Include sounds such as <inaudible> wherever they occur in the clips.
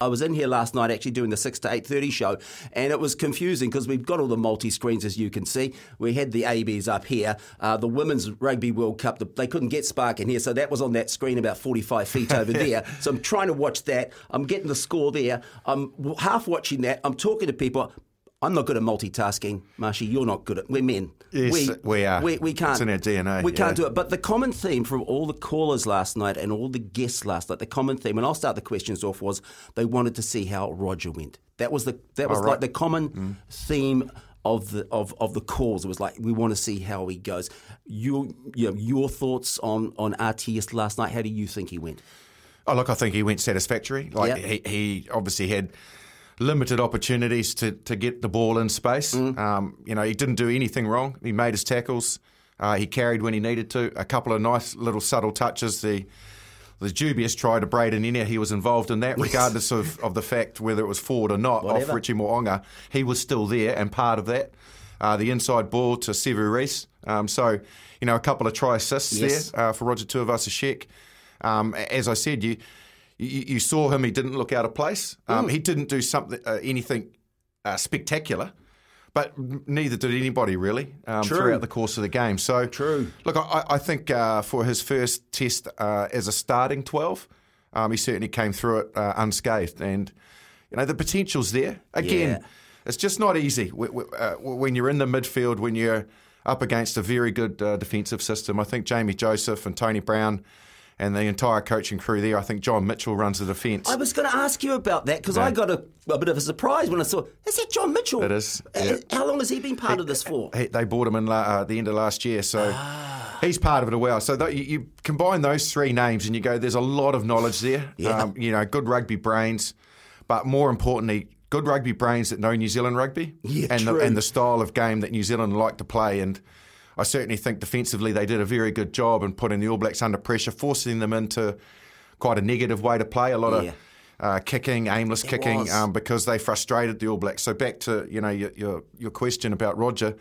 I was in here last night actually doing the 6 to 8.30 show and it was confusing because we've got all the multi-screens as you can see. We had the ABs up here. Uh, the Women's Rugby World Cup, the, they couldn't get Spark in here so that was on that screen about 45 feet over <laughs> there. So I'm trying to watch that. I'm getting the score there. I'm half watching that. I'm talking to people. I'm not good at multitasking, Marshy. You're not good at. We're men. Yes, we, we are. We, we can't. It's in our DNA. We yeah. can't do it. But the common theme from all the callers last night and all the guests last night, the common theme, and I'll start the questions off, was they wanted to see how Roger went. That was the that was right. like the common Mm. theme of the of, of the calls. It was like we want to see how he goes. Your you know, your thoughts on on RTS last night? How do you think he went? Oh, look, I think he went satisfactory. Like Yeah. he, he obviously had limited opportunities to, to get the ball in space. Um, you know, he didn't do anything wrong. He made his tackles. Uh, he carried when he needed to. A couple of nice little subtle touches. The the dubious try to Braydon Ennor, he was involved in that, <laughs> regardless of, of the fact whether it was forward or not Whatever. off Richie Mo'unga. He was still there and part of that. Uh, the inside ball to Sevu Reece. Um, so, you know, a couple of try assists Yes. there uh, for Roger Tuivasa-Sheck. Um, as I said, you, you you saw him. He didn't look out of place. Um, Mm. He didn't do something uh, anything uh, spectacular, but neither did anybody really um, throughout the course of the game. So True. Look, I, I think uh, for his first test uh, as a starting twelve, um, he certainly came through it uh, unscathed, and you know the potential's there. Again, Yeah. it's just not easy uh, when you're in the midfield when you're up against a very good uh, defensive system. I think Jamie Joseph and Tony Brown. And the entire coaching crew there. I think John Mitchell runs the defence. I was going to ask you about that because No. I got a, a bit of a surprise when I saw. Is that John Mitchell? It is, Uh, yeah. How long has he been part of this for? He, they bought him in la, uh, the end of last year, so Ah. he's part of it as well. So th- you, you combine those three names, and you go, "There's a lot of knowledge there." Yeah. Um, you know, good rugby brains, but more importantly, good rugby brains that know New Zealand rugby Yeah, and the, and the style of game that New Zealand like to play. And I certainly think defensively they did a very good job in putting the All Blacks under pressure, forcing them into quite a negative way to play. A lot Yeah. of uh, kicking, aimless It kicking, um, because they frustrated the All Blacks. So back to you know your your, your question about Roger,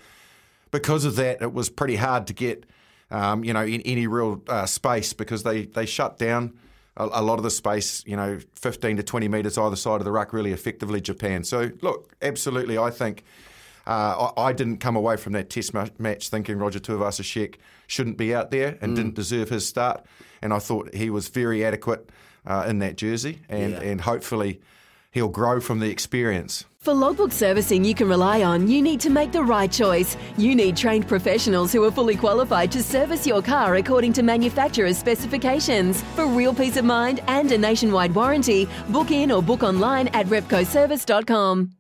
because of that, it was pretty hard to get um, you know in any real uh, space because they they shut down. A, a lot of the space, you know, 15 to 20 metres either side of the ruck really effectively, Japan. So, look, absolutely, I think uh, I, I didn't come away from that test ma- match thinking Roger Tuivasa-Sheck shouldn't be out there and Mm. didn't deserve his start. And I thought he was very adequate uh, in that jersey, and, Yeah. and hopefully he'll grow from the experience. For logbook servicing you can rely on, you need to make the right choice. You need trained professionals who are fully qualified to service your car according to manufacturer's specifications. For real peace of mind and a nationwide warranty, book in or book online at repcoservice.com.